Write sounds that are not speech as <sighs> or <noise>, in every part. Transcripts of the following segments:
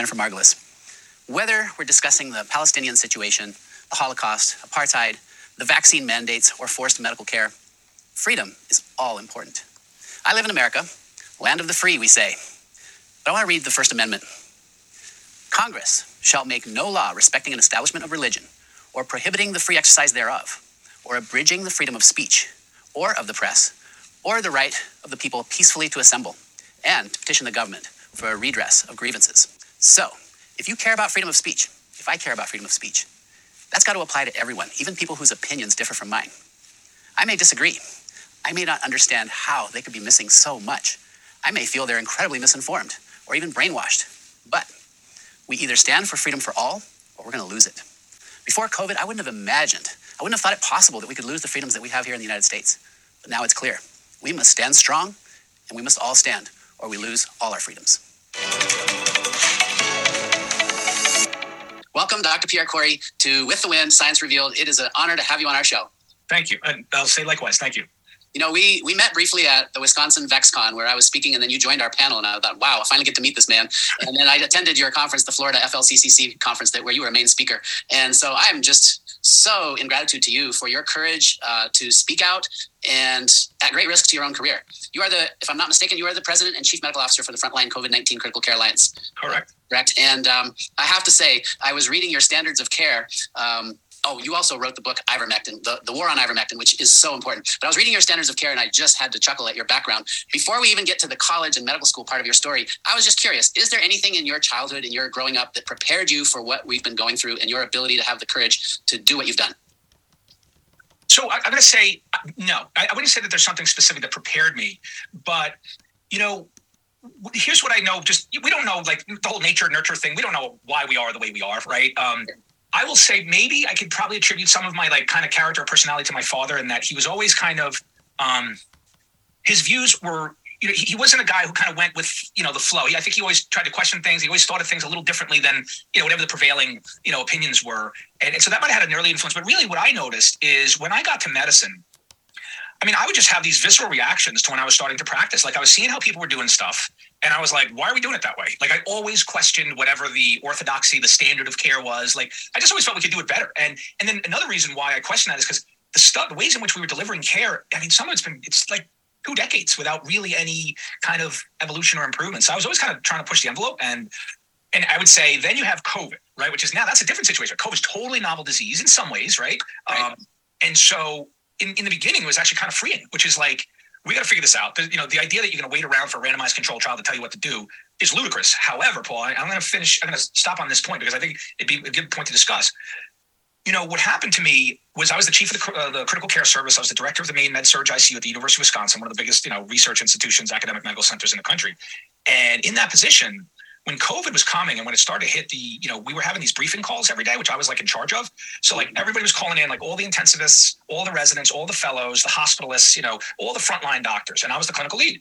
Jennifer Margulis. Whether we're discussing the Palestinian situation, the Holocaust, apartheid, the vaccine mandates, or forced medical care, freedom is all important. I live in America, land of the free, we say. But I want to read the First Amendment. Congress shall make no law respecting an establishment of religion, or prohibiting the free exercise thereof, or abridging the freedom of speech, or of the press, or the right of the people peacefully to assemble, and to petition the government for a redress of grievances. So, if you care about freedom of speech, if I care about freedom of speech, that's got to apply to everyone, even people whose opinions differ from mine. I may disagree. I may not understand how they could be missing so much. I may feel they're incredibly misinformed or even brainwashed. But we either stand for freedom for all or we're going to lose it. Before COVID, I wouldn't have imagined, I wouldn't have thought it possible that we could lose the freedoms that we have here in the United States. But now it's clear. We must stand strong and we must all stand or we lose all our freedoms. Welcome, Dr. Pierre Kory, to With the Wind Science Revealed. It is an honor to have you on our show. Thank you. And I'll say likewise. Thank you. You know, we we met briefly at the Wisconsin VaxCon where I was speaking, and then you joined our panel, and I thought, wow, I finally get to meet this man. And then I attended your conference, the Florida FLCCC conference, that where you were a main speaker. And so I'm just so in gratitude to you for your courage uh, to speak out and at great risk to your own career. You are the, if I'm not mistaken, you are the president and chief medical officer for the Frontline COVID 19 Critical Care Alliance. Correct. Correct. And um, I have to say, I was reading your standards of care. Um, oh, you also wrote the book Ivermectin, the, the war on ivermectin, which is so important. But I was reading your standards of care and I just had to chuckle at your background. Before we even get to the college and medical school part of your story, I was just curious is there anything in your childhood and your growing up that prepared you for what we've been going through and your ability to have the courage to do what you've done? So I, am going to say no. I, I wouldn't say that there's something specific that prepared me, but you know, here's what I know. Just we don't know like the whole nature nurture thing. We don't know why we are the way we are, right? Um, I will say maybe I could probably attribute some of my like kind of character or personality to my father in that he was always kind of um, his views were you know, he, wasn't a guy who kind of went with you know the flow. He, I think he always tried to question things. He always thought of things a little differently than you know whatever the prevailing you know opinions were, and, and so that might have had an early influence. But really, what I noticed is when I got to medicine, I mean, I would just have these visceral reactions to when I was starting to practice. Like I was seeing how people were doing stuff, and I was like, why are we doing it that way? Like I always questioned whatever the orthodoxy, the standard of care was. Like I just always felt we could do it better. And and then another reason why I question that is because the stuff, the ways in which we were delivering care. I mean, some of it's been it's like two decades without really any kind of evolution or improvement. So I was always kind of trying to push the envelope and. And I would say then you have COVID, right? Which is now that's a different situation. COVID is totally novel disease in some ways, right? right. Um, and so in, in the beginning, was actually kind of freeing, which is like we got to figure this out. You know, the idea that you're going to wait around for a randomized control trial to tell you what to do is ludicrous. However, Paul, I, am going to finish. I'm going to stop on this point because I think it'd be a good point to discuss. You know, what happened to me was I was the chief of the, uh, the critical care service. I was the director of the main med surg ICU at the University of Wisconsin, one of the biggest, you know, research institutions, academic medical centers in the country. And in that position, when COVID was coming and when it started to hit the, you know, we were having these briefing calls every day, which I was like in charge of. So like everybody was calling in, like all the intensivists, all the residents, all the fellows, the hospitalists, you know, all the frontline doctors, and I was the clinical lead.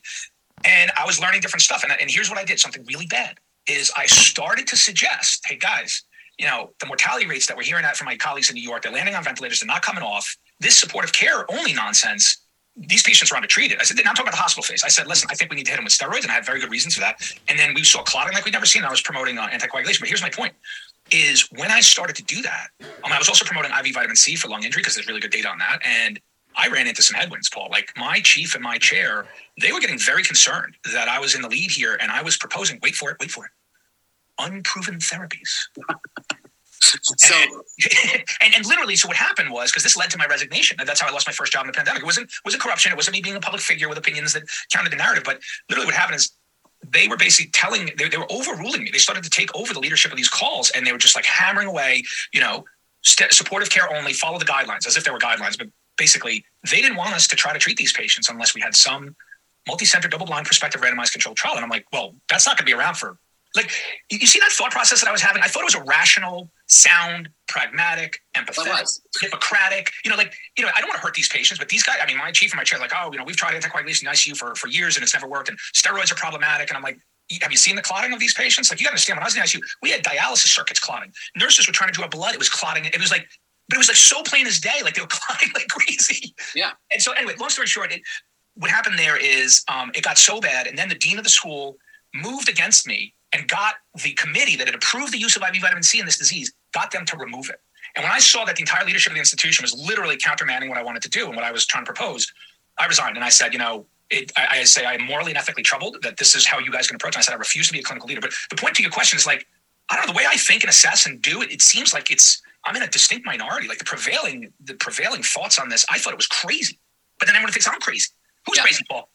And I was learning different stuff. And, and here's what I did: something really bad is I started to suggest, hey guys, you know, the mortality rates that we're hearing at from my colleagues in New York, they're landing on ventilators, they're not coming off. This supportive care only nonsense these patients were undertreated. I said, now I'm talking about the hospital phase. I said, listen, I think we need to hit them with steroids, and I had very good reasons for that. And then we saw clotting like we'd never seen. I was promoting uh, anticoagulation. But here's my point: is when I started to do that, um, I was also promoting IV vitamin C for lung injury because there's really good data on that. And I ran into some headwinds, Paul. Like my chief and my chair, they were getting very concerned that I was in the lead here, and I was proposing, wait for it, wait for it, unproven therapies. <laughs> So, <laughs> and, and, literally, so what happened was because this led to my resignation. That's how I lost my first job in the pandemic. It wasn't wasn't corruption. It wasn't me being a public figure with opinions that counted the narrative. But literally, what happened is they were basically telling they, they were overruling me. They started to take over the leadership of these calls, and they were just like hammering away. You know, st- supportive care only, follow the guidelines as if there were guidelines. But basically, they didn't want us to try to treat these patients unless we had some multi-center, double-blind, prospective, randomized controlled trial. And I'm like, well, that's not going to be around for like you see that thought process that I was having. I thought it was a rational, sound, pragmatic, empathetic, Hippocratic. You know, like you know, I don't want to hurt these patients, but these guys. I mean, my chief and my chair, like, oh, you know, we've tried anticoagulation in ICU for for years and it's never worked, and steroids are problematic. And I'm like, have you seen the clotting of these patients? Like, you got to understand. When I was in ICU, we had dialysis circuits clotting. Nurses were trying to draw blood; it was clotting. It was like, but it was like so plain as day. Like they were <laughs> clotting like crazy. Yeah. And so, anyway, long story short, it, what happened there is um, it got so bad, and then the dean of the school moved against me and got the committee that had approved the use of IV vitamin C in this disease, got them to remove it. And when I saw that the entire leadership of the institution was literally countermanding what I wanted to do and what I was trying to propose, I resigned and I said, you know, it, I, I, say I am morally and ethically troubled that this is how you guys can approach. And I said I refuse to be a clinical leader. But the point to your question is like, I don't know the way I think and assess and do it. It seems like it's I'm in a distinct minority. Like the prevailing the prevailing thoughts on this, I thought it was crazy. But then everyone thinks I'm crazy. Who's yeah. crazy, Paul?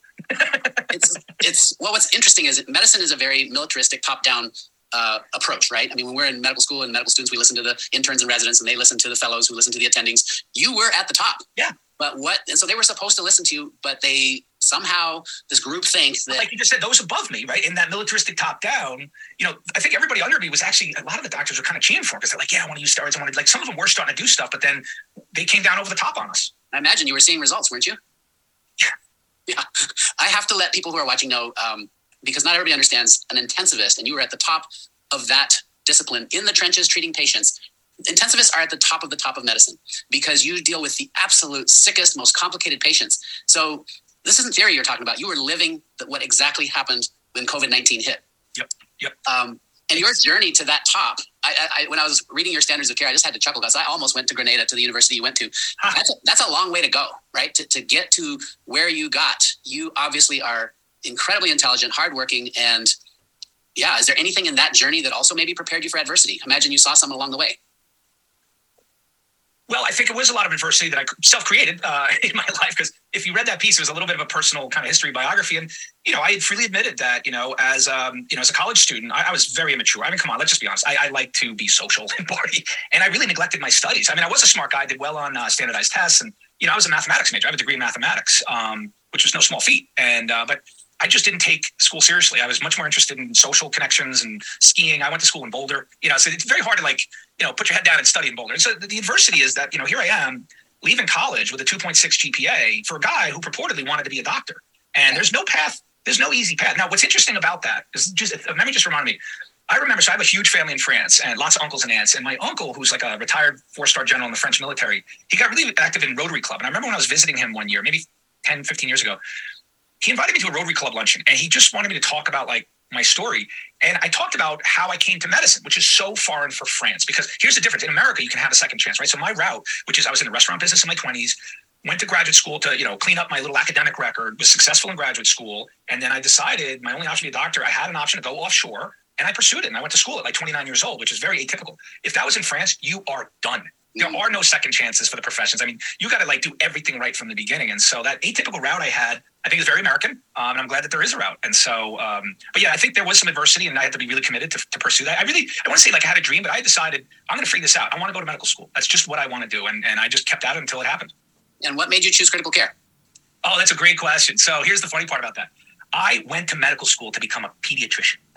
It's it's well. What's interesting is medicine is a very militaristic, top-down uh, approach, right? I mean, when we're in medical school and medical students, we listen to the interns and residents, and they listen to the fellows who listen to the attendings. You were at the top, yeah. But what? And so they were supposed to listen to you, but they somehow this group thinks that like you just said those above me right in that militaristic top down you know i think everybody under me was actually a lot of the doctors were kind of cheering for because they're like yeah i want to use steroids i want to like some of them were starting to do stuff but then they came down over the top on us i imagine you were seeing results weren't you yeah yeah i have to let people who are watching know um, because not everybody understands an intensivist and you were at the top of that discipline in the trenches treating patients intensivists are at the top of the top of medicine because you deal with the absolute sickest most complicated patients so this isn't theory you're talking about. You were living what exactly happened when COVID 19 hit. Yep. Yep. Um, and your journey to that top, I, I, when I was reading your standards of care, I just had to chuckle because I almost went to Grenada to the university you went to. Ah. That's a, that's a long way to go, right? To, to get to where you got, you obviously are incredibly intelligent, hardworking, and yeah. Is there anything in that journey that also maybe prepared you for adversity? Imagine you saw someone along the way. Well, I think it was a lot of adversity that I self-created uh, <laughs> in my life because if you read that piece, it was a little bit of a personal kind of history biography, and you know, I had freely admitted that you know, as um, you know, as a college student, I, I, was very immature. I mean, come on, let's just be honest. I, I like to be social <laughs> and party, and I really neglected my studies. I mean, I was a smart guy, did well on uh, standardized tests, and you know, I was a mathematics major. I have a degree in mathematics, um, which was no small feat, and uh, but I just didn't take school seriously. I was much more interested in social connections and skiing. I went to school in Boulder, you know, so it's very hard to like, you know, put your head down and study in Boulder. And so the adversity is that, you know, here I am leaving college with a 2.6 GPA for a guy who purportedly wanted to be a doctor. And there's no path, there's no easy path. Now, what's interesting about that is just, let me just remind me, I remember, so I have a huge family in France and lots of uncles and aunts. And my uncle, who's like a retired four star general in the French military, he got really active in Rotary Club. And I remember when I was visiting him one year, maybe 10, 15 years ago, he invited me to a Rotary Club luncheon and he just wanted me to talk about like my story. And I talked about how I came to medicine, which is so foreign for France. Because here's the difference in America, you can have a second chance, right? So my route, which is I was in the restaurant business in my 20s, went to graduate school to you know clean up my little academic record was successful in graduate school and then i decided my only option to be a doctor i had an option to go offshore and i pursued it and i went to school at like 29 years old which is very atypical if that was in france you are done there are no second chances for the professions. I mean, you got to like do everything right from the beginning. And so that atypical route I had, I think is very American. Um, and I'm glad that there is a route. And so, um, but yeah, I think there was some adversity and I had to be really committed to, to pursue that. I really, I want to say like I had a dream, but I decided I'm going to figure this out. I want to go to medical school. That's just what I want to do. And, and I just kept at it until it happened. And what made you choose critical care? Oh, that's a great question. So here's the funny part about that. I went to medical school to become a pediatrician. <laughs>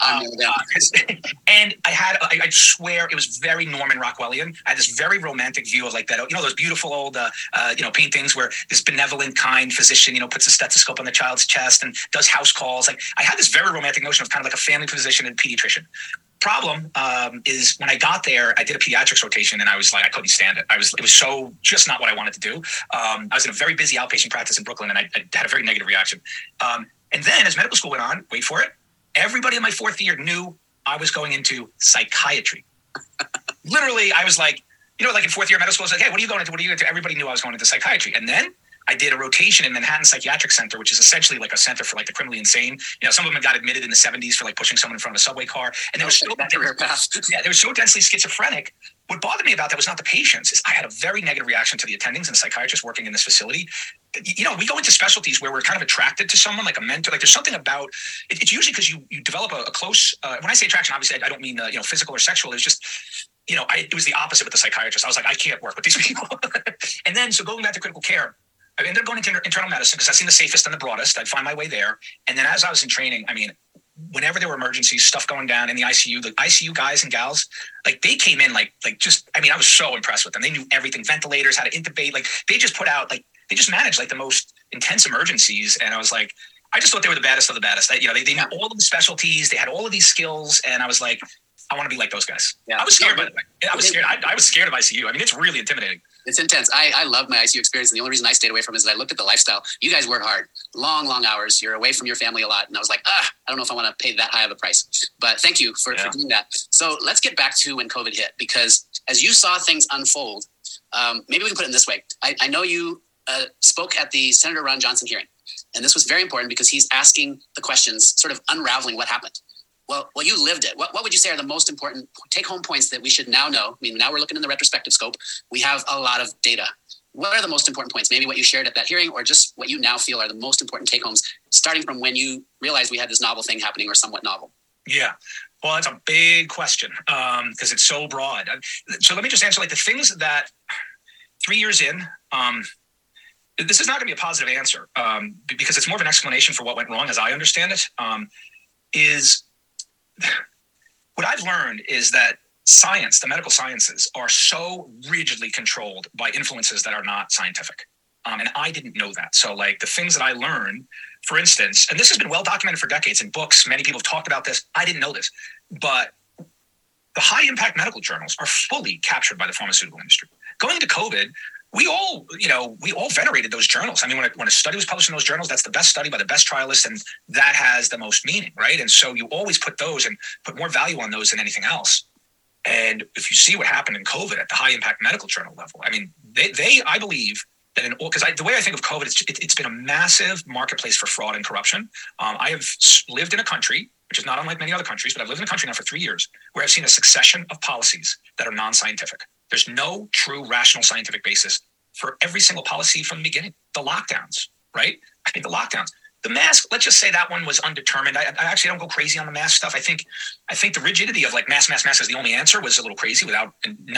um, uh, and I had, I, I, swear, it was very Norman Rockwellian. I had this very romantic view of like that, you know, those beautiful old, uh, uh, you know, paintings where this benevolent, kind physician, you know, puts a stethoscope on the child's chest and does house calls. Like I had this very romantic notion of kind of like a family physician and pediatrician problem um, is when I got there, I did a pediatrics rotation and I was like, I couldn't stand it. I was, it was so just not what I wanted to do. Um, I was in a very busy outpatient practice in Brooklyn and I, I had a very negative reaction. Um, and then as medical school went on, wait for it, everybody in my fourth year knew I was going into psychiatry. <laughs> Literally, I was like, you know, like in fourth year medical school, I was like, hey, what are you going into? What are you going into? Everybody knew I was going into psychiatry. And then I did a rotation in Manhattan Psychiatric Center, which is essentially like a center for like the criminally insane. You know, some of them got admitted in the 70s for like pushing someone in front of a subway car. And they were so, yeah, they were so densely schizophrenic. What bothered me about that was not the patients, is I had a very negative reaction to the attendings and the psychiatrists working in this facility. You know, we go into specialties where we're kind of attracted to someone like a mentor. Like there's something about it, it's usually because you you develop a, a close. Uh, when I say attraction, obviously I don't mean uh, you know physical or sexual. It's just you know I, it was the opposite with the psychiatrist. I was like I can't work with these <laughs> people. and then so going back to critical care, I ended up going into internal medicine because that seemed the safest and the broadest. I'd find my way there. And then as I was in training, I mean, whenever there were emergencies, stuff going down in the ICU, the ICU guys and gals, like they came in like like just I mean, I was so impressed with them. They knew everything, ventilators, how to intubate, like they just put out like they just managed like the most intense emergencies. And I was like, I just thought they were the baddest of the baddest. I, you know, they, they knew all of the specialties, they had all of these skills, and I was like, I want to be like those guys. Yeah. I was scared, by the way. I was scared. I, I was scared of ICU. I mean, it's really intimidating It's intense. I, I love my ICU experience. And the only reason I stayed away from it is that I looked at the lifestyle. You guys work hard, long, long hours. You're away from your family a lot. And I was like, ah, I don't know if I want to pay that high of a price. But thank you for, yeah. for doing that. So let's get back to when COVID hit, because as you saw things unfold, um, maybe we can put it in this way. I, I know you uh, spoke at the Senator Ron Johnson hearing. And this was very important because he's asking the questions, sort of unraveling what happened. Well, well, you lived it. What, what would you say are the most important take home points that we should now know? I mean, now we're looking in the retrospective scope. We have a lot of data. What are the most important points? Maybe what you shared at that hearing, or just what you now feel are the most important take homes, starting from when you realized we had this novel thing happening or somewhat novel? Yeah. Well, that's a big question because um, it's so broad. So let me just answer like the things that three years in, um, this is not going to be a positive answer um, because it's more of an explanation for what went wrong as I understand it. Um, is what I've learned is that science, the medical sciences, are so rigidly controlled by influences that are not scientific. Um, and I didn't know that. So, like the things that I learned, for instance, and this has been well documented for decades in books, many people have talked about this. I didn't know this, but the high impact medical journals are fully captured by the pharmaceutical industry. Going into COVID, we all, you know, we all venerated those journals. I mean, when a, when a study was published in those journals, that's the best study by the best trialist, and that has the most meaning, right? And so you always put those and put more value on those than anything else. And if you see what happened in COVID at the high impact medical journal level, I mean, they, they I believe that in all, because the way I think of COVID, it's, it, has been a massive marketplace for fraud and corruption. Um, I have lived in a country which is not unlike many other countries, but I've lived in a country now for three years where I've seen a succession of policies that are non scientific. There's no true rational scientific basis for every single policy from the beginning. The lockdowns, right? I think the lockdowns. The mask, let's just say that one was undetermined. I, I, actually don't go crazy on the mask stuff. I think, I think the rigidity of like mask, mask, mask is the only answer was a little crazy without,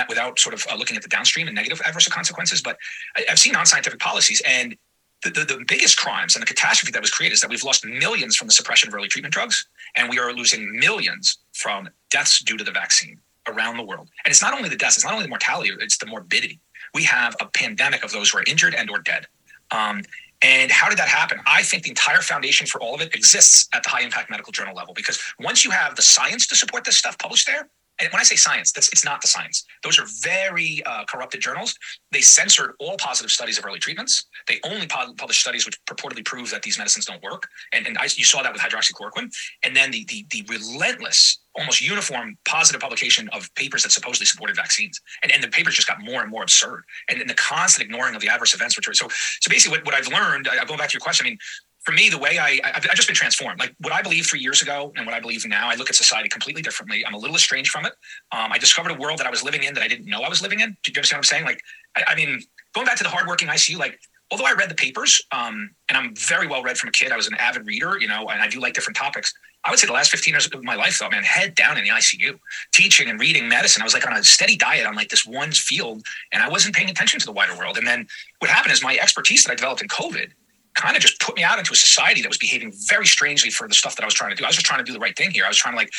without sort of uh, looking at the downstream and negative adverse consequences. But I, I've seen non-scientific policies, and the, the, the, biggest crimes and the catastrophe that was created is that we've lost millions from the suppression of early treatment drugs, and we are losing millions from deaths due to the vaccine around the world. And it's not only the deaths, it's not only the mortality, it's the morbidity. We have a pandemic of those who are injured and or dead. Um, and how did that happen? I think the entire foundation for all of it exists at the high impact medical journal level because once you have the science to support this stuff published there, and when I say science, that's it's not the science. Those are very uh, corrupted journals. They censored all positive studies of early treatments. They only publish studies which purportedly prove that these medicines don't work. And, and I, you saw that with hydroxychloroquine. And then the, the, the relentless, almost uniform positive publication of papers that supposedly supported vaccines. And, and the papers just got more and more absurd. And, the constant ignoring of the adverse events. Which are, so, so basically, what, what I've learned, I, going back to your question, I mean, for me, the way I, I've, I've, just been transformed. Like what I believed three years ago and what I believe now, I look at society completely differently. I'm a little estranged from it. Um, I discovered a world that I was living in that I didn't know I was living in. Do you understand what I'm saying? Like, I, I mean, going back to the hardworking ICU, like, although I read the papers um, and I'm very well read from a kid, I was an avid reader, you know, and I do like different topics. I would say the last 15 years of my life, though, man, head down in the ICU, teaching and reading medicine. I was like on a steady diet on like this one field, and I wasn't paying attention to the wider world. And then what happened is my expertise that I developed in COVID kind of just put me out into a society that was behaving very strangely for the stuff that I was trying to do. I was just trying to do the right thing here. I was trying to like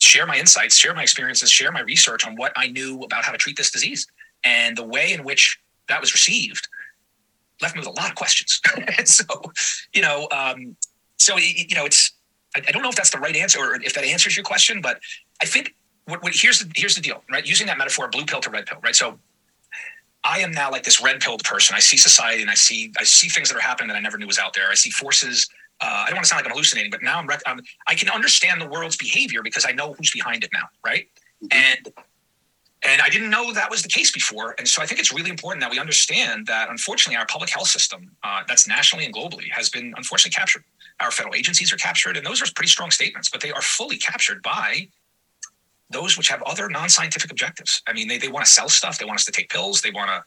share my insights, share my experiences, share my research on what I knew about how to treat this disease. And the way in which that was received left me with a lot of questions. <laughs> and so, you know, um, so you know, it's I, I, don't know if that's the right answer or if that answers your question, but I think what, what here's the here's the deal, right? Using that metaphor, blue pill to red pill, right? So I am now like this red pilled person. I see society and I see I see things that are happening that I never knew was out there. I see forces. Uh, I don't want to sound like I'm hallucinating, but now I'm, rec- I'm, i can understand the world's behavior because I know who's behind it now, right? Mm-hmm. And and I didn't know that was the case before. And so I think it's really important that we understand that unfortunately our public health system, uh, that's nationally and globally, has been unfortunately captured. Our federal agencies are captured, and those are pretty strong statements, but they are fully captured by those which have other non-scientific objectives. I mean, they, they want to sell stuff. They want us to take pills. They want to,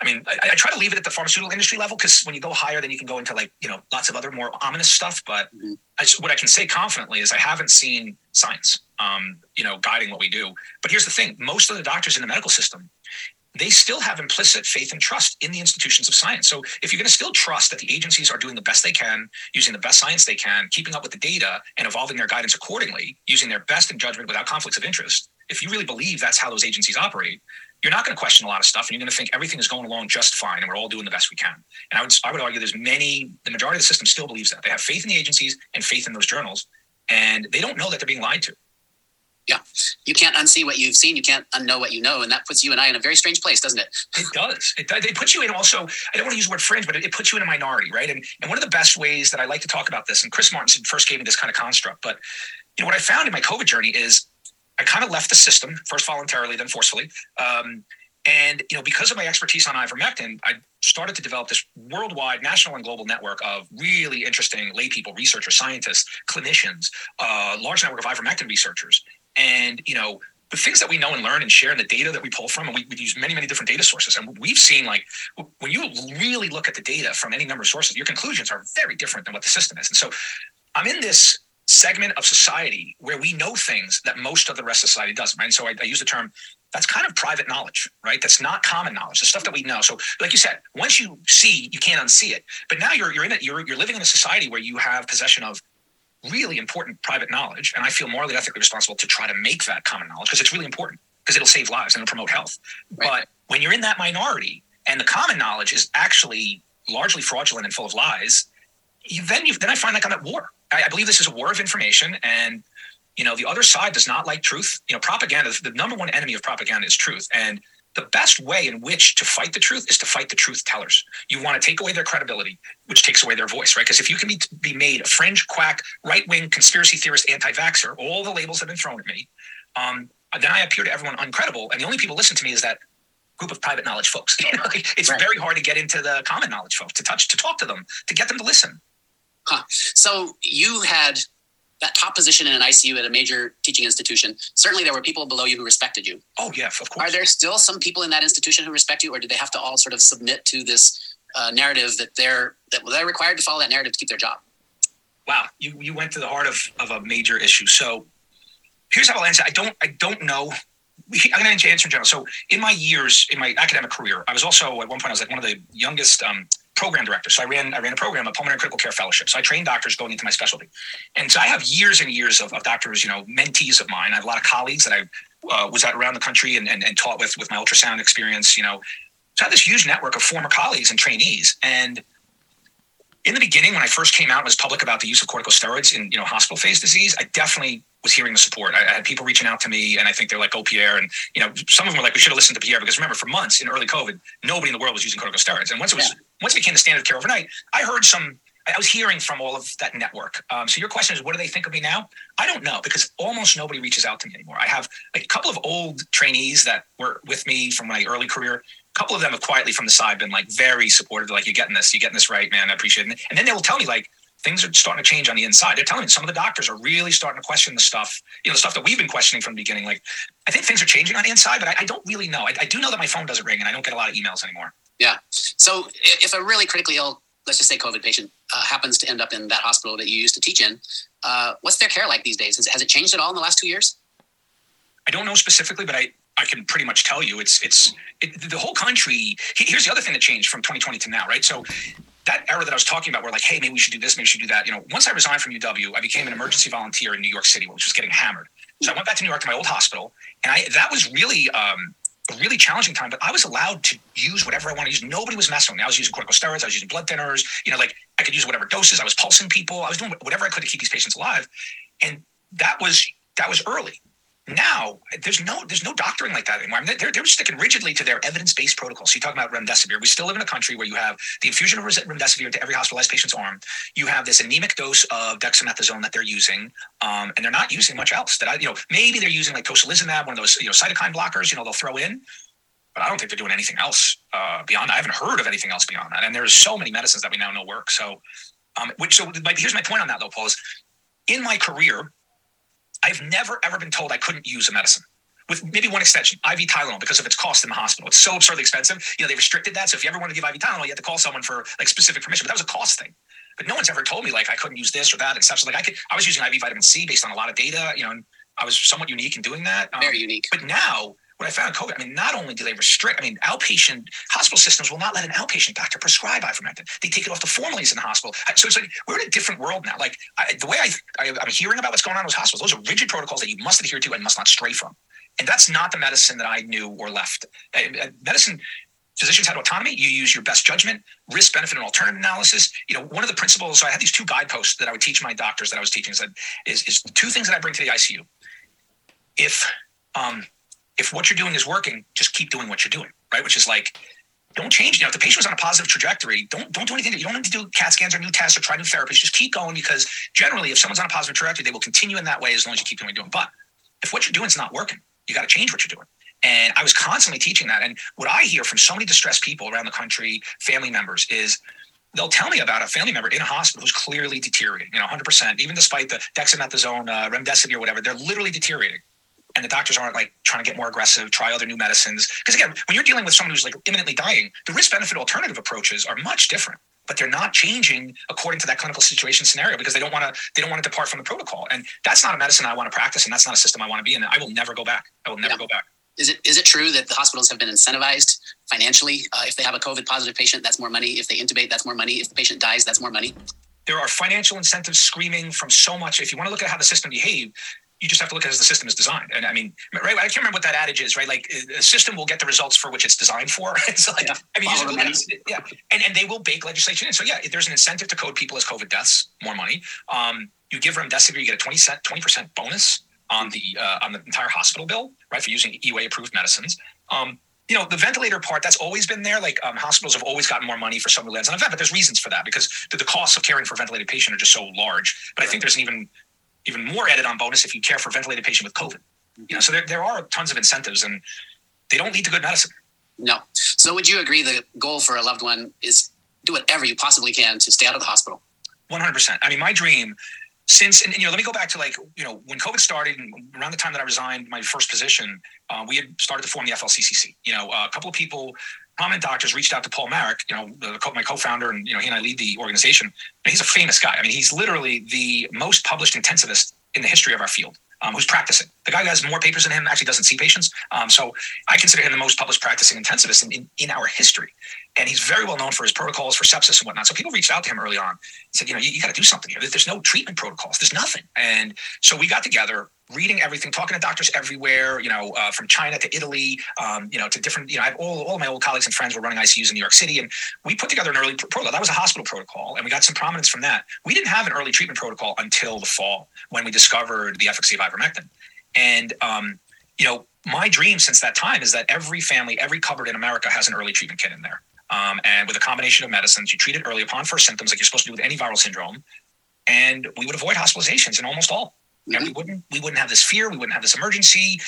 I mean, I, I try to leave it at the pharmaceutical industry level because when you go higher, then you can go into like, you know, lots of other more ominous stuff. But mm-hmm. I, what I can say confidently is I haven't seen science, um, you know, guiding what we do. But here's the thing. Most of the doctors in the medical system, they still have implicit faith and trust in the institutions of science. So if you're going to still trust that the agencies are doing the best they can, using the best science they can, keeping up with the data and evolving their guidance accordingly, using their best in judgment without conflicts of interest, if you really believe that's how those agencies operate, you're not going to question a lot of stuff and you're going to think everything is going along just fine and we're all doing the best we can. And I would, I would argue there's many, the majority of the system still believes that. They have faith in the agencies and faith in those journals and they don't know that they're being lied to. Yeah, you can't unsee what you've seen. You can't unknow what you know, and that puts you and I in a very strange place, doesn't it? It does. It, it puts you in also. I don't want to use the word fringe, but it, it, puts you in a minority, right? And and one of the best ways that I like to talk about this, and Chris Martenson first gave me this kind of construct, but you know what I found in my COVID journey is I kind of left the system first voluntarily, then forcefully. Um, and you know, because of my expertise on ivermectin, I started to develop this worldwide, national and global network of really interesting lay people, researchers, scientists, clinicians, uh, large network of ivermectin researchers, and you know, the things that we know and learn and share and the data that we pull from, and we, we use many, many different data sources. And we've seen like when you really look at the data from any number of sources, your conclusions are very different than what the system is. And so I'm in this segment of society where we know things that most of the rest of society doesn't. Right. And so I, I use the term that's kind of private knowledge, right? That's not common knowledge. The stuff that we know. So, like you said, once you see, you can't unsee it. But now you're you're in it. You're you're living in a society where you have possession of really important private knowledge, and I feel morally ethically responsible to try to make that common knowledge because it's really important because it'll save lives and it'll promote health. Right. But when you're in that minority and the common knowledge is actually largely fraudulent and full of lies, you, then you then I find like I'm at war. I, I believe this is a war of information and you know the other side does not like truth you know propaganda the number one enemy of propaganda is truth and the best way in which to fight the truth is to fight the truth tellers you want to take away their credibility which takes away their voice right because if you can be, be made a fringe quack right-wing conspiracy theorist anti-vaxxer all the labels have been thrown at me um, then i appear to everyone uncredible and the only people listen to me is that group of private knowledge folks <laughs> it's right. very hard to get into the common knowledge folks to touch to talk to them to get them to listen huh. so you had that top position in an ICU at a major teaching institution, certainly there were people below you who respected you. Oh, yeah, of course. Are there still some people in that institution who respect you, or do they have to all sort of submit to this uh, narrative that they're that they're required to follow that narrative to keep their job? Wow, you you went to the heart of, of a major issue. So here's how I'll answer. I don't I don't know. I'm going to answer in general. So in my years in my academic career, I was also at one point I was like one of the youngest um, program director. So I ran I ran a program, a pulmonary critical care fellowship. So I trained doctors going into my specialty, and so I have years and years of, of doctors, you know, mentees of mine. I have a lot of colleagues that I uh, was at around the country and, and, and taught with with my ultrasound experience. You know, so I have this huge network of former colleagues and trainees. And in the beginning, when I first came out and was public about the use of corticosteroids in you know hospital phase disease, I definitely was hearing the support. I, I, had people reaching out to me, and I think they're like, "Oh, Pierre," and you know, some of them were like, "We should have listened to Pierre," because remember, for months in early COVID, nobody in the world was using corticosteroids, and once it was yeah. once it became the standard of care overnight, I heard some. I was hearing from all of that network. Um, so your question is, what do they think of me now? I don't know because almost nobody reaches out to me anymore. I have a couple of old trainees that were with me from my early career. A couple of them have quietly from the side been like very supportive. Like, you're getting this, you're getting this right, man. I appreciate it. And then they will tell me like, things are starting to change on the inside. They're telling me some of the doctors are really starting to question the stuff, you know, the stuff that we've been questioning from the beginning. Like, I think things are changing on the inside, but I, I don't really know. I, I, do know that my phone doesn't ring and I don't get a lot of emails anymore. Yeah. So if a really critically ill, let's just say COVID patient uh, happens to end up in that hospital that you used to teach in, uh, what's their care like these days? Has, has it changed at all in the last two years? I don't know specifically, but I, I can pretty much tell you it's it's it, the whole country. Here's the other thing that changed from 2020 to now, right? So that era that I was talking about, where like, hey, maybe we should do this, maybe we should do that. You know, once I resigned from UW, I became an emergency volunteer in New York City, which was getting hammered. So I went back to New York to my old hospital, and I that was really um, a really challenging time. But I was allowed to use whatever I wanted to use. Nobody was messing with me. I was using corticosteroids. I was using blood thinners. You know, like I could use whatever doses. I was pulsing people. I was doing whatever I could to keep these patients alive, and that was that was early. Now there's no there's no doctoring like that anymore. I mean, they're they're sticking rigidly to their evidence based protocols. So you talk about remdesivir. We still live in a country where you have the infusion of remdesivir into every hospitalized patient's arm. You have this anemic dose of dexamethasone that they're using, um, and they're not using much else. That I you know maybe they're using like tocilizumab, one of those you know cytokine blockers. You know they'll throw in. But I don't think they're doing anything else uh, beyond. I haven't heard of anything else beyond that. And there's so many medicines that we now know work. So, um, which so here's my point on that though, Paul. Is in my career, I've never ever been told I couldn't use a medicine. With maybe one exception, IV Tylenol, because of its cost in the hospital. It's so absurdly expensive. You know, they restricted that. So if you ever want to give IV Tylenol, you had to call someone for like specific permission. But that was a cost thing. But no one's ever told me like I couldn't use this or that and such. Like I could, I was using IV vitamin C based on a lot of data. You know, and I was somewhat unique in doing that. Um, Very unique. But now what I found COVID, I mean, not only do they restrict, I mean, outpatient hospital systems will not let an outpatient doctor prescribe ivermectin. They take it off the formularies in the hospital. So it's like we're in a different world now. Like I, the way I, I, am hearing about what's going on with hospitals, those are rigid protocols that you must adhere to and must not stray from. And that's not the medicine that I knew or left. Medicine physicians had autonomy. You use your best judgment, risk, benefit, and alternative analysis. You know, one of the principles. So I had these two guideposts that I would teach my doctors that I was teaching. Is, is, is two things that I bring to the ICU. If um, if what you're doing is working, just keep doing what you're doing, right? Which is like, don't change. You know, if the patient was on a positive trajectory, don't don't do anything. You don't need to do CAT scans or new tests or try new therapies. Just keep going because generally, if someone's on a positive trajectory, they will continue in that way as long as you keep doing what you're doing. But if what you're doing is not working, you got to change what you're doing. And I was constantly teaching that. And what I hear from so many distressed people around the country, family members, is they'll tell me about a family member in a hospital who's clearly deteriorating, you know, 100%, even despite the dexamethasone, uh, remdesivir, or whatever, they're literally deteriorating. And the doctors aren't like trying to get more aggressive, try other new medicines. Because again, when you're dealing with someone who's like imminently dying, the risk benefit alternative approaches are much different but they're not changing according to that clinical situation scenario because they don't want to they don't want to depart from the protocol and that's not a medicine i want to practice and that's not a system i want to be in i will never go back i will never yeah. go back is it is it true that the hospitals have been incentivized financially? Uh, if they have a COVID positive patient, that's more money. If they intubate, that's more money. If the patient dies, that's more money. There are financial incentives screaming from so much. If you want to look at how the system behaves, you just have to look at as the system is designed. And I mean, right? I can't remember what that adage is, right? Like a system will get the results for which it's designed for. <laughs> it's like, yeah. I mean, just, yeah, and and they will bake legislation in. So yeah, there's an incentive to code people as COVID deaths, more money. Um, you give remdesivir, you get a 20 cent, 20% bonus on the uh, on the entire hospital bill, right, for using EUA approved medicines. Um, you know, the ventilator part that's always been there. Like um, hospitals have always gotten more money for someone who lands on a vent, but there's reasons for that because the, the costs of caring for a ventilated patient are just so large. But I think there's an even even more added on bonus if you care for a ventilated patient with COVID. You know, so there, there are tons of incentives, and they don't lead to good medicine. No. So would you agree the goal for a loved one is do whatever you possibly can to stay out of the hospital? One hundred percent. I mean, my dream since and, you know let me go back to like you know when covid started and around the time that i resigned my first position uh, we had started to form the flccc you know uh, a couple of people prominent doctors reached out to paul marik you know the, my co-founder and you know he and i lead the organization and he's a famous guy i mean he's literally the most published intensivist in the history of our field um, who's practicing. The guy who has more papers than him actually doesn't see patients. Um, so I consider him the most published practicing intensivist in, in, in, our history. And he's very well known for his protocols for sepsis and whatnot. So people reached out to him early on, said, you know, you, you got to do something here. There's no treatment protocols. There's nothing. And so we got together, reading everything, talking to doctors everywhere, you know, uh, from China to Italy, um, you know, to different, you know, I have all, all of my old colleagues and friends were running ICUs in New York City. And we put together an early protocol. That was a hospital protocol. And we got some prominence from that. We didn't have an early treatment protocol until the fall when we discovered the efficacy of ivermectin. And, um, you know, my dream since that time is that every family, every cupboard in America has an early treatment kit in there. Um, and with a combination of medicines, you treat it early upon first symptoms, like you're supposed to do with any viral syndrome, and we would avoid hospitalizations in almost all. Mm-hmm. And we wouldn't we wouldn't have this fear, we wouldn't have this emergency.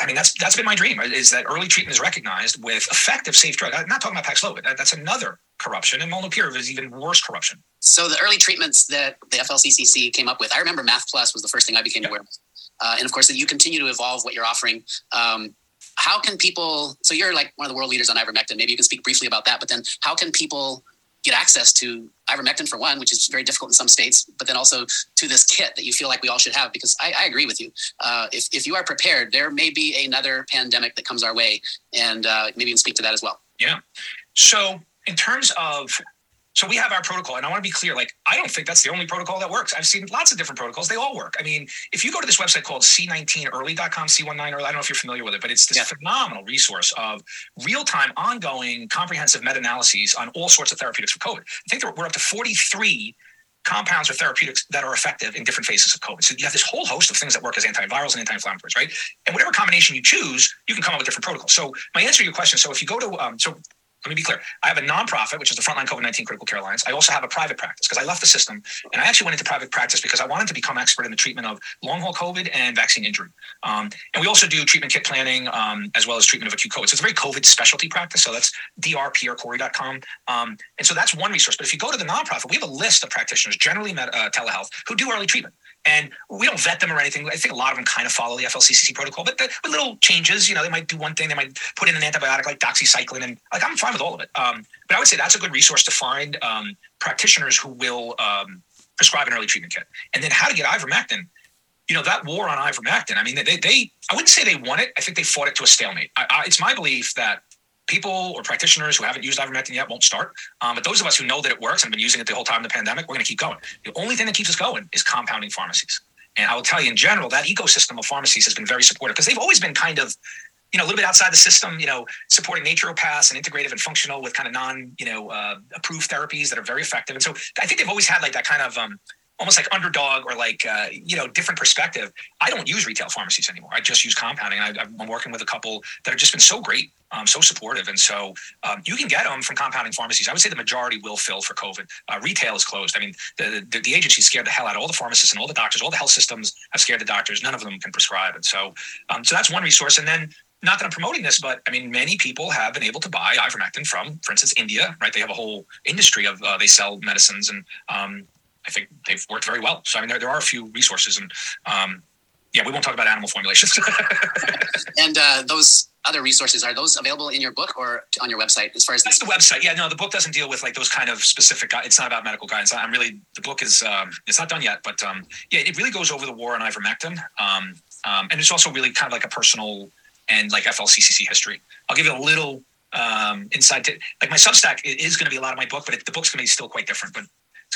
I mean, that's that's been my dream is that early treatment is recognized with effective, safe drug. I'm not talking about Paxlovid. That's another corruption, and molnupiravir is even worse corruption. So the early treatments that the FLCCC came up with, I remember Math Plus was the first thing I became yeah. aware of uh, and of course that you continue to evolve what you're offering. Um, how can people? So you're like one of the world leaders on ivermectin. Maybe you can speak briefly about that. But then, how can people get access to ivermectin for one, which is very difficult in some states, but then also to this kit that you feel like we all should have. Because I, I agree with you. Uh, if, if you are prepared, there may be another pandemic that comes our way, and uh, maybe you can speak to that as well. Yeah. So in terms of so we have our protocol, and I want to be clear. Like, I don't think that's the only protocol that works. I've seen lots of different protocols; they all work. I mean, if you go to this website called C19early.com, C19 early, I don't know if you're familiar with it, but it's this yeah. phenomenal resource of real-time, ongoing, comprehensive meta-analyses on all sorts of therapeutics for COVID. I think we're up to 43 compounds or therapeutics that are effective in different phases of COVID. So you have this whole host of things that work as antivirals and anti-inflammatories, right? And whatever combination you choose, you can come up with different protocols. So my answer to your question, so if you go to, um, so let me be clear. I have a nonprofit, which is the Frontline COVID 19 Critical Care Alliance. I also have a private practice because I left the system and I actually went into private practice because I wanted to become expert in the treatment of long haul COVID and vaccine injury. Um, and we also do treatment kit planning um, as well as treatment of acute COVID. So it's a very COVID specialty practice. So that's drpierrekory.com. Um, and so that's one resource. But if you go to the nonprofit, we have a list of practitioners, generally med- uh, telehealth, who do early treatment. And we don't vet them or anything. I think a lot of them kind of follow the FLCCC protocol, but the, with little changes. You know, they might do one thing, they might put in an antibiotic like doxycycline, and like I'm fine with all of it. Um, but I would say that's a good resource to find um, practitioners who will um, prescribe an early treatment kit, and then how to get ivermectin. You know, that war on ivermectin. I mean, they, they I wouldn't say they won it. I think they fought it to a stalemate. I, I, it's my belief that people or practitioners who haven't used ivermectin yet won't start. Um, but those of us who know that it works and have been using it the whole time of the pandemic, we're going to keep going. The only thing that keeps us going is compounding pharmacies. And I will tell you, in general, that ecosystem of pharmacies has been very supportive because they've always been kind of, you know, a little bit outside the system, you know, supporting naturopaths and integrative and functional with kind of non, you know, uh, approved therapies that are very effective. And so I think they've always had like that kind of um, almost like underdog or like uh, you know different perspective. I don't use retail pharmacies anymore. I just use compounding. I, am working with a couple that have just been so great um, so supportive. And so um, you can get them from compounding pharmacies. I would say the majority will fill for covid. Uh, retail is closed. I mean the, the, the agency scared the hell out of all the pharmacists and all the doctors. All the health systems have scared the doctors. None of them can prescribe. And so um, so that's one resource. And then not that I'm promoting this, but I mean, many people have been able to buy ivermectin from, for instance, India, right? They have a whole industry of uh, they sell medicines, and um, I think they've worked very well. So I mean, there, there are a few resources, and um, yeah, we won't talk about animal formulations. <laughs> and uh, those other resources are those available in your book or on your website? As far as that's the website. Yeah, no, the book doesn't deal with like those kind of specific. It's not about medical guidance. I'm really the book is um, it's not done yet, but um, yeah, it really goes over the war on ivermectin, um, um, and it's also really kind of like a personal and like FLCCC history. I'll give you a little um, insight to like my Substack is going to be a lot of my book, but it, the book's going to be still quite different. But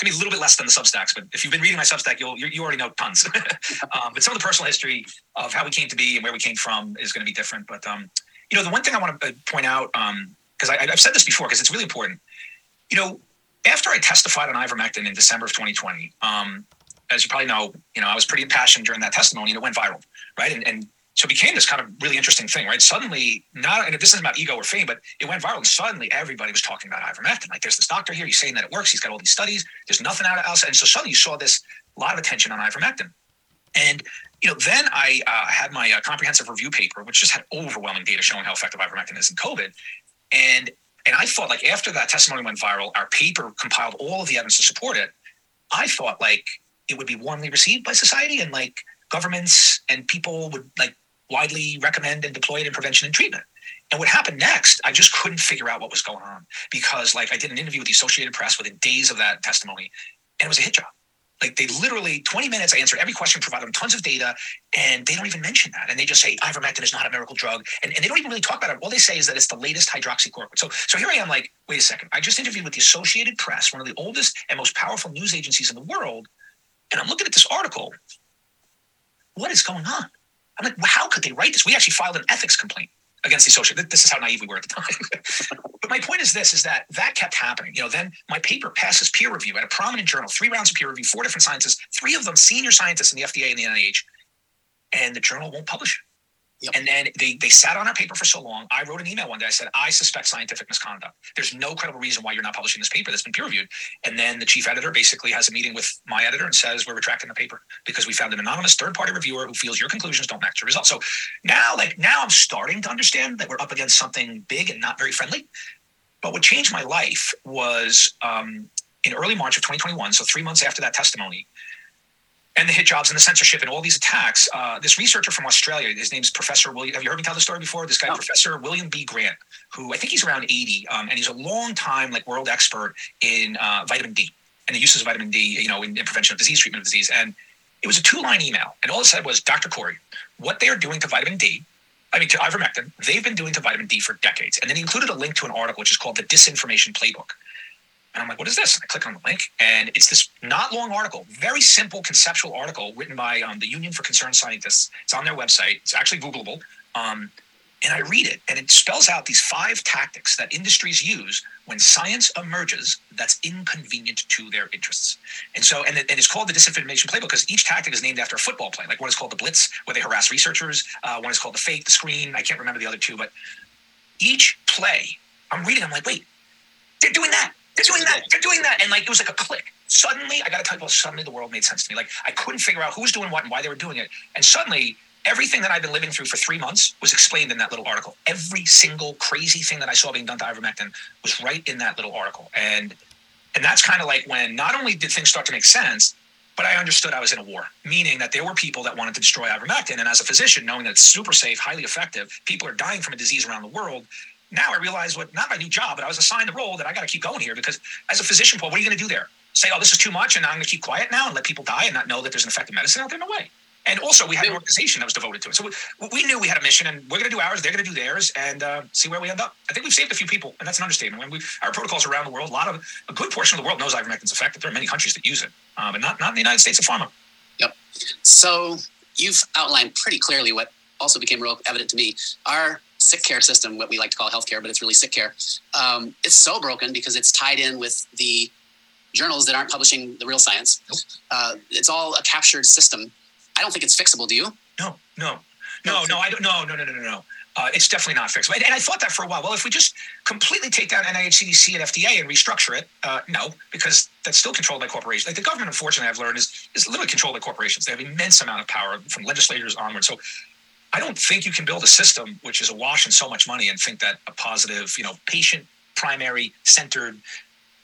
it's to be a little bit less than the Substacks, but if you've been reading my Substack, you'll you, you already know tons. <laughs> um, but some of the personal history of how we came to be and where we came from is going to be different. But um, you know, the one thing I want to uh, point out because um, I've said this before because it's really important. You know, after I testified on ivermectin in December of 2020, um, as you probably know, you know, I was pretty impassioned during that testimony and it went viral, right? And, and so it became this kind of really interesting thing, right? Suddenly, not and this isn't about ego or fame, but it went viral. And suddenly, everybody was talking about ivermectin. Like, there's this doctor here. He's saying that it works. He's got all these studies. There's nothing out of else. And so suddenly, you saw this lot of attention on ivermectin. And you know, then I uh, had my uh, comprehensive review paper, which just had overwhelming data showing how effective ivermectin is in COVID. And and I thought, like, after that testimony went viral, our paper compiled all of the evidence to support it. I thought, like, it would be warmly received by society, and like governments and people would like widely recommend and deploy it in prevention and treatment. And what happened next, I just couldn't figure out what was going on because, like, I did an interview with the Associated Press within days of that testimony, and it was a hit job. Like, they literally, 20 minutes, I answered every question, provided them tons of data, and they don't even mention that. And they just say ivermectin is not a miracle drug. And, and they don't even really talk about it. All they say is that it's the latest hydroxychloroquine. So, so here I am, like, wait a second. I just interviewed with the Associated Press, one of the oldest and most powerful news agencies in the world. And I'm looking at this article. What is going on? I'm like, well, how could they write this? We actually filed an ethics complaint against the associate. This is how naive we were at the time. <laughs> but my point is this: is that that kept happening. You know, then my paper passes peer review at a prominent journal, three rounds of peer review, four different scientists, three of them senior scientists in the FDA and the NIH, and the journal won't publish it. Yep. And then they they sat on our paper for so long. I wrote an email one day. I said, I suspect scientific misconduct. There's no credible reason why you're not publishing this paper that's been peer reviewed. And then the chief editor basically has a meeting with my editor and says, We're retracting the paper because we found an anonymous third party reviewer who feels your conclusions don't match your results. So now, like now I'm starting to understand that we're up against something big and not very friendly. But what changed my life was um, in early March of 2021, so three months after that testimony, and the hit jobs and the censorship and all these attacks. Uh, this researcher from Australia, his name's Professor William. Have you heard me tell the story before? This guy, Professor William B. Grant, who I think he's around 80, um, and he's a long time like world expert in uh, vitamin D and the uses of vitamin D, you know, in, in prevention of disease, treatment of disease. And it was a two-line email, and all it said was, "Dr. Kory, what they are doing to vitamin D I mean, to ivermectin, they've been doing to vitamin D for decades. And then he included a link to an article, which is called the Disinformation Playbook. And I'm like, what is this? And I click on the link, and it's this not long article, very simple conceptual article written by um, the Union for Concerned Scientists. It's on their website. It's actually Googleable. Um, and I read it, and it spells out these five tactics that industries use when science emerges that's inconvenient to their interests. And so, and, it, and it's called the disinformation playbook because each tactic is named after a football play. Like one is called the blitz, where they harass researchers. Uh, one is called the fake, the screen. I can't remember the other two, but each play, I'm reading. I'm like, wait, they're doing that. They're doing that. They're doing that. And like it was like a click. Suddenly, I got to tell you, well, suddenly the world made sense to me. Like I couldn't figure out who was doing what and why they were doing it. And suddenly, everything that I've been living through for three months was explained in that little article. Every single crazy thing that I saw being done to ivermectin was right in that little article. And and that's kind of like when not only did things start to make sense, but I understood I was in a war, meaning that there were people that wanted to destroy ivermectin. And as a physician, knowing that it's super safe, highly effective, people are dying from a disease around the world, now I realize what not my new job, but I was assigned the role that I got to keep going here because as a physician, Paul, what are you going to do there? Say, oh, this is too much, and I'm going to keep quiet now and let people die and not know that there's an effective medicine out there? No way. And also, we had an organization that was devoted to it. So we, we knew we had a mission, and we're going to do ours. They're going to do theirs, and uh, see where we end up. I think we've saved a few people, and that's an understatement. When we our protocols around the world, a lot of a good portion of the world knows ivermectin's effective. There are many countries that use it, uh, but not not in the United States of pharma. Yep. So you've outlined pretty clearly what also became real evident to me. Our sick care system, what we like to call healthcare, but it's really sick care. Um, it's so broken because it's tied in with the journals that aren't publishing the real science. Nope. Uh, it's all a captured system. I don't think it's fixable. Do you? No, no, no, no. I don't. No, no, no, no, no, no. Uh, it's definitely not fixable. And, and I thought that for a while. Well, if we just completely take down NIH, CDC, and FDA and restructure it, uh, no, because that's still controlled by corporations. Like the government, unfortunately, I've learned is is literally controlled by corporations. They have immense amount of power from legislators onward. So I don't think you can build a system which is awash in so much money and think that a positive, you know, patient primary centered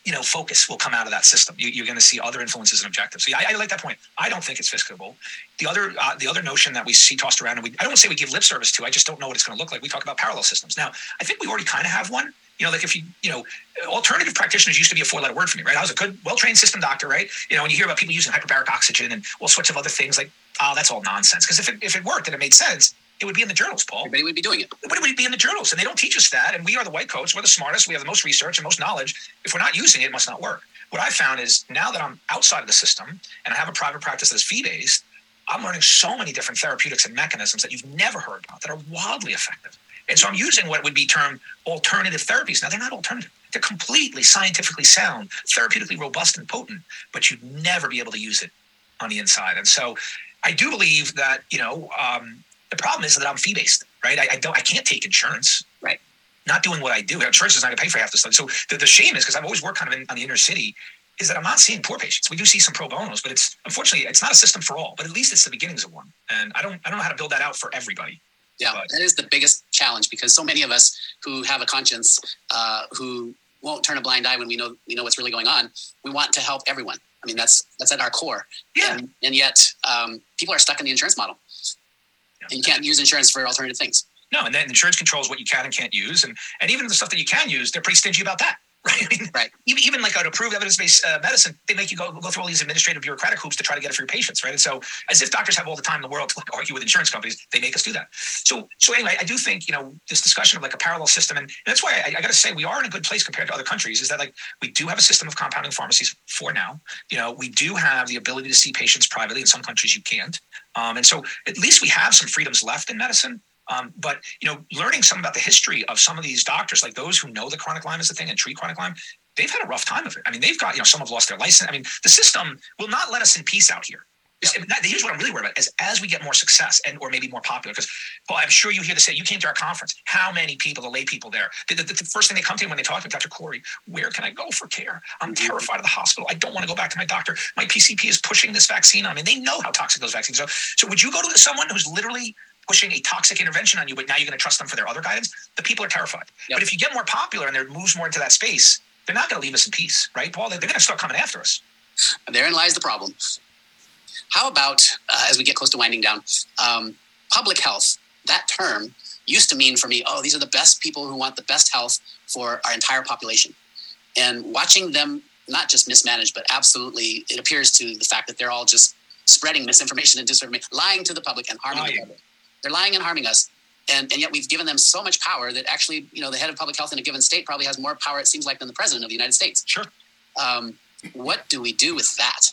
you know focus will come out of that system. You, are going to see other influences and objectives. So yeah, I, I, like that point. I don't think it's fixable. The other uh, the other notion that we see tossed around, and we, I don't say we give lip service to. I just don't know what it's going to look like. We talk about parallel systems. Now, I think we already kind of have one. You know, like if you, you know, alternative practitioners used to be a four-letter word for me, right? I was a good, well-trained system doctor, right? You know, when you hear about people using hyperbaric oxygen and all sorts of other things, like, oh, that's all nonsense. Because if it, if it worked and it made sense, it would be in the journals, Paul. Everybody would be doing it. But it would be in the journals, and they don't teach us that. And we are the white coats. We're the smartest. We have the most research and most knowledge. If we're not using it, it must not work what I found is now that I'm outside of the system and I have a private practice that's fee based, I'm learning so many different therapeutics and mechanisms that you've never heard about that are wildly effective. And so I'm using what would be termed alternative therapies. Now, they're not alternative, they're completely scientifically sound, therapeutically robust and potent, but you'd never be able to use it on the inside. And so I do believe that, you know, um, the problem is that I'm fee based, right? I, I, don't, I can't take insurance. Right not doing what I do. Insurance is not going to pay for half the stuff. So the, the shame is because I've always worked kind of in, on the inner city is that I'm not seeing poor patients. We do see some pro bonos, but it's unfortunately it's not a system for all. But at least it's the beginnings of one. And I don't I don't know how to build that out for everybody. Yeah, but. that is the biggest challenge because so many of us who have a conscience, uh, who won't turn a blind eye when we know we know what's really going on, we want to help everyone. I mean, that's that's at our core. Yeah. And, and yet, um, people are stuck in the insurance model, yeah. and you can't use insurance for alternative things. No, and then insurance controls what you can and can't use, and and even the stuff that you can use, they're pretty stingy about that. Right. Right. Even, even like an approved evidence-based uh, medicine, they make you go, go through all these administrative bureaucratic hoops to try to get it for your patients, right? And so, as if doctors have all the time in the world to like, argue with insurance companies, they make us do that. So, so anyway, I do think you know this discussion of like a parallel system, and, and that's why I, I got to say we are in a good place compared to other countries. Is that like we do have a system of compounding pharmacies for now. You know, we do have the ability to see patients privately. In some countries, you can't. Um, and so, at least we have some freedoms left in medicine. Um, but you know, learning some about the history of some of these doctors, like those who know the chronic Lyme is a thing and treat chronic Lyme, they've had a rough time of it. I mean, they've got you know some have lost their license. I mean, the system will not let us in peace out here. Here's what I'm really worried about: is as we get more success and or maybe more popular. Because, well, I'm sure you hear this. Say you came to our conference. How many people, the lay people there? The, the, the first thing they come to me when they talk to me, Dr. Kory, where can I go for care? I'm mm-hmm. terrified of the hospital. I don't want to go back to my doctor. My PCP is pushing this vaccine on me. They know how toxic those vaccines are. So, would you go to someone who's literally pushing a toxic intervention on you, but now you're going to trust them for their other guidance, the people are terrified. Yep. But if you get more popular and there moves more into that space, they're not going to leave us in peace, right, Paul? They're, going to start coming after us. Therein lies the problem. How about, uh, as we get close to winding down, um, public health? That term used to mean for me, oh, these are the best people who want the best health for our entire population. And watching them not just mismanaged, but absolutely, it appears to the fact that they're all just spreading misinformation and disinformation, lying to the public and harming the public. They're lying and harming us. And, and yet we've given them so much power that actually, you know, the head of public health in a given state probably has more power, it seems like, than the president of the United States. Sure. Um, what do we do with that?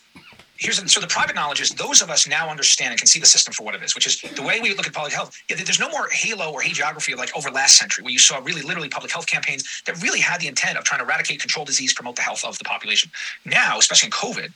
Here's so the private knowledge is those of us now understand and can see the system for what it is, which is the way we look at public health. Yeah, there's no more halo or hagiography of like over last century where you saw really literally public health campaigns that really had the intent of trying to eradicate, control disease, promote the health of the population. Now, especially in COVID,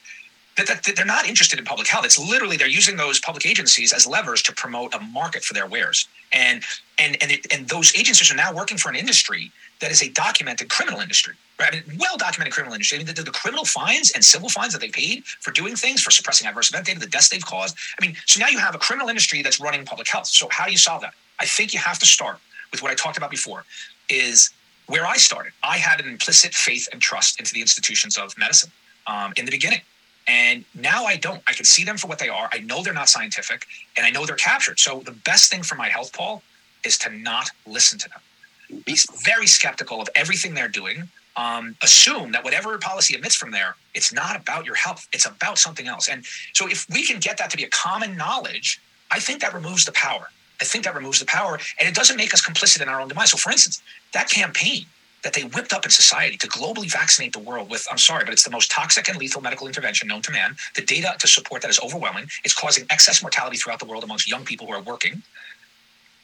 that, that, that, they're not interested in public health. It's literally they're using those public agencies as levers to promote a market for their wares. And and and it, and those agencies are now working for an industry that is a documented criminal industry, right? I mean, well documented criminal industry. I mean, the, the, criminal fines and civil fines that they paid for doing things, for suppressing adverse event data, the deaths they've caused. I mean, so now you have a criminal industry that's running public health. So how do you solve that? I think you have to start with what I talked about before, is where I started. I had an implicit faith and trust into the institutions of medicine um, in the beginning. And now I don't. I can see them for what they are. I know they're not scientific and I know they're captured. So the best thing for my health, Paul, is to not listen to them. Be very skeptical of everything they're doing. Um, assume that whatever policy emits from there, it's not about your health. It's about something else. And so if we can get that to be a common knowledge, I think that removes the power. I think that removes the power and it doesn't make us complicit in our own demise. So for instance, that campaign that they whipped up in society to globally vaccinate the world with, I'm sorry, but it's the most toxic and lethal medical intervention known to man. The data to support that is overwhelming. It's causing excess mortality throughout the world amongst young people who are working.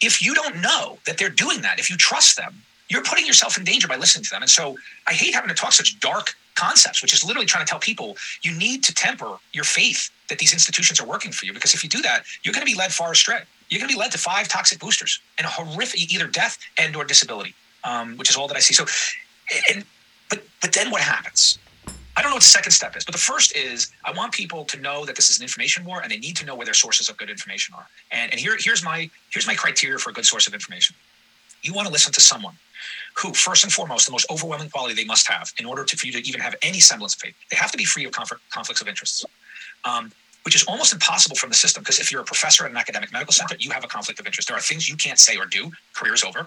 If you don't know that they're doing that, if you trust them, you're putting yourself in danger by listening to them. And so I hate having to talk such dark concepts, which is literally trying to tell people you need to temper your faith that these institutions are working for you. Because if you do that, you're going to be led far astray. You're going to be led to five toxic boosters and a horrific either death and or disability, um, which is all that I see. So, and but but then what happens? I don't know what the second step is, but the first is I want people to know that this is an information war, and they need to know where their sources of good information are. And, and here, here's my here's my criteria for a good source of information. You want to listen to someone who, first and foremost, the most overwhelming quality they must have in order to, for you to even have any semblance of faith, they have to be free of conflicts of interests. Um, which is almost impossible from the system because if you're a professor at an academic medical center, you have a conflict of interest. There are things you can't say or do. Career's over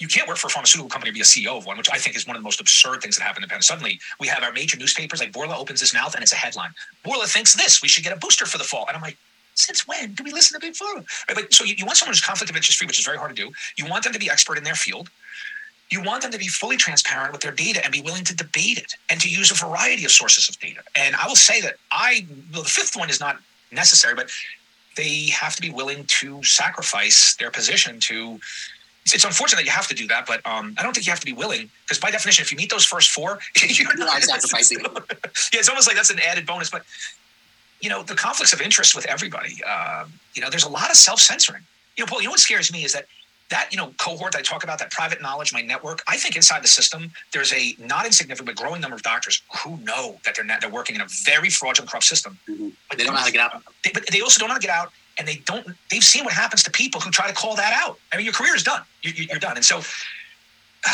you can't work for a pharmaceutical company and be a CEO of one, which I think is one of the most absurd things that happened in Japan. Suddenly, we have our major newspapers like Bourla opens his mouth and it's a headline. Bourla thinks this. We should get a booster for the fall. And I'm like, since when do we listen to Big Pharma? Right? So you, you want someone who's conflict of interest free, which is very hard to do. You want them to be expert in their field. You want them to be fully transparent with their data and be willing to debate it and to use a variety of sources of data. And I will say that I, well, the fifth one is not necessary, but they have to be willing to sacrifice their position to it's unfortunate that you have to do that, but um, I don't think you have to be willing because by definition, if you meet those first four, <laughs> you're not <laughs> sacrificing. yeah, it's almost like that's an added bonus. But you know, the conflicts of interest with everybody. Uh, you know, there's a lot of self censoring. You know, Paul. You know what scares me is that that you know cohort that I talk about, that private knowledge, my network. I think inside the system, there's a not insignificant but growing number of doctors who know that they're not, they're working in a very fraudulent, corrupt system. Mm-hmm. But they don't know how to get out. They, but they also don't know how to get out and they don't they've seen what happens to people who try to call that out i mean your career is done you, are done and so <sighs>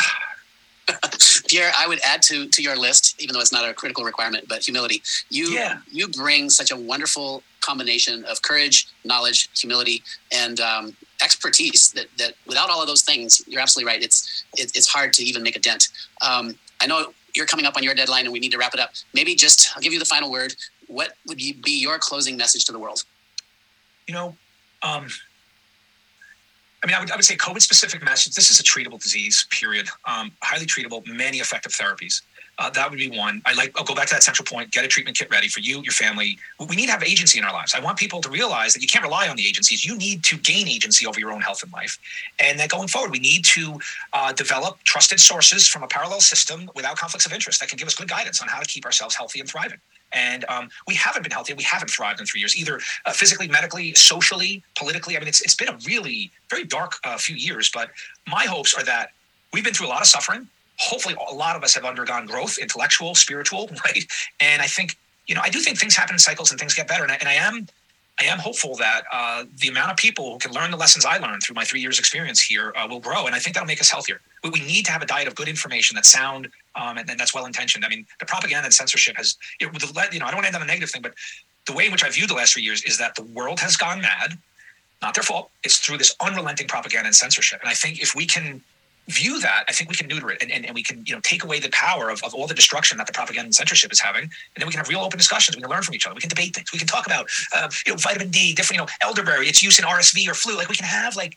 Pierre, I would add to to your list, even though it's not a critical requirement, but humility. You yeah. you bring such a wonderful combination of courage, knowledge, humility, and um, expertise. That that without all of those things, you're absolutely right. It's it, it's hard to even make a dent. Um, I know you're coming up on your deadline, and we need to wrap it up. Maybe just I'll give you the final word. What would be your closing message to the world? You know, um, I mean, I would, I would say COVID specific message. This is a treatable disease, period. Um, highly treatable, many effective therapies. Uh, that would be one. I like. I'll go back to that central point. Get a treatment kit ready for you, your family. We need to have agency in our lives. I want people to realize that you can't rely on the agencies. You need to gain agency over your own health and life. And that going forward, we need to uh, develop trusted sources from a parallel system without conflicts of interest that can give us good guidance on how to keep ourselves healthy and thriving. And um, we haven't been healthy. We haven't thrived in three years, either uh, physically, medically, socially, politically. I mean, it's, it's been a really very dark uh, few years. But my hopes are that we've been through a lot of suffering. Hopefully, a lot of us have undergone growth, intellectual, spiritual, <laughs> right? And I think, you know, I do think things happen in cycles and things get better. And I, and I am I am hopeful that uh, the amount of people who can learn the lessons I learned through my three years experience here uh, will grow, and I think that'll make us healthier. But we need to have a diet of good information that's sound um, and, and, that's well intentioned. I mean, the propaganda and censorship has, you know, you know, I don't want to end on a negative thing, but the way in which I view the last three years is that the world has gone mad. Not their fault. It's through this unrelenting propaganda and censorship. And I think if we can view that, I think we can neuter it and, and, and we can, you know, take away the power of, of all the destruction that the propaganda and censorship is having. And then we can have real open discussions. We can learn from each other. We can debate things. We can talk about, uh, you know, vitamin D, different, you know, elderberry, its use in RSV or flu. Like we can have like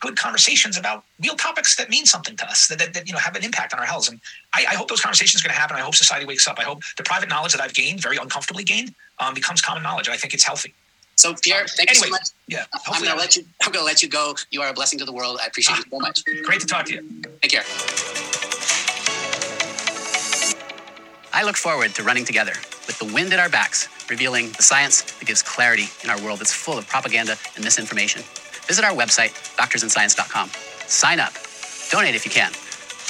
good conversations about real topics that mean something to us, that, that, that you know, have an impact on our health. And I, I hope those conversations are going to happen. I hope society wakes up. I hope the private knowledge that I've gained, very uncomfortably gained, um, becomes common knowledge. And I think it's healthy. So Pierre, thank anyway, you so much. Yeah, I'm going to let you. I'm going to let you go. You are a blessing to the world. I appreciate ah, you so much. Great to talk to you. Take care. I look forward to running together with the wind at our backs, revealing the science that gives clarity in our world that's full of propaganda and misinformation. Visit our website, doctorsandscience.com. Sign up. Donate if you can.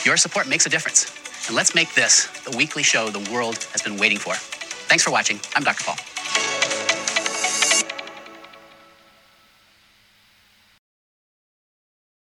Your support makes a difference. And let's make this the weekly show the world has been waiting for. Thanks for watching. I'm Dr. Paul.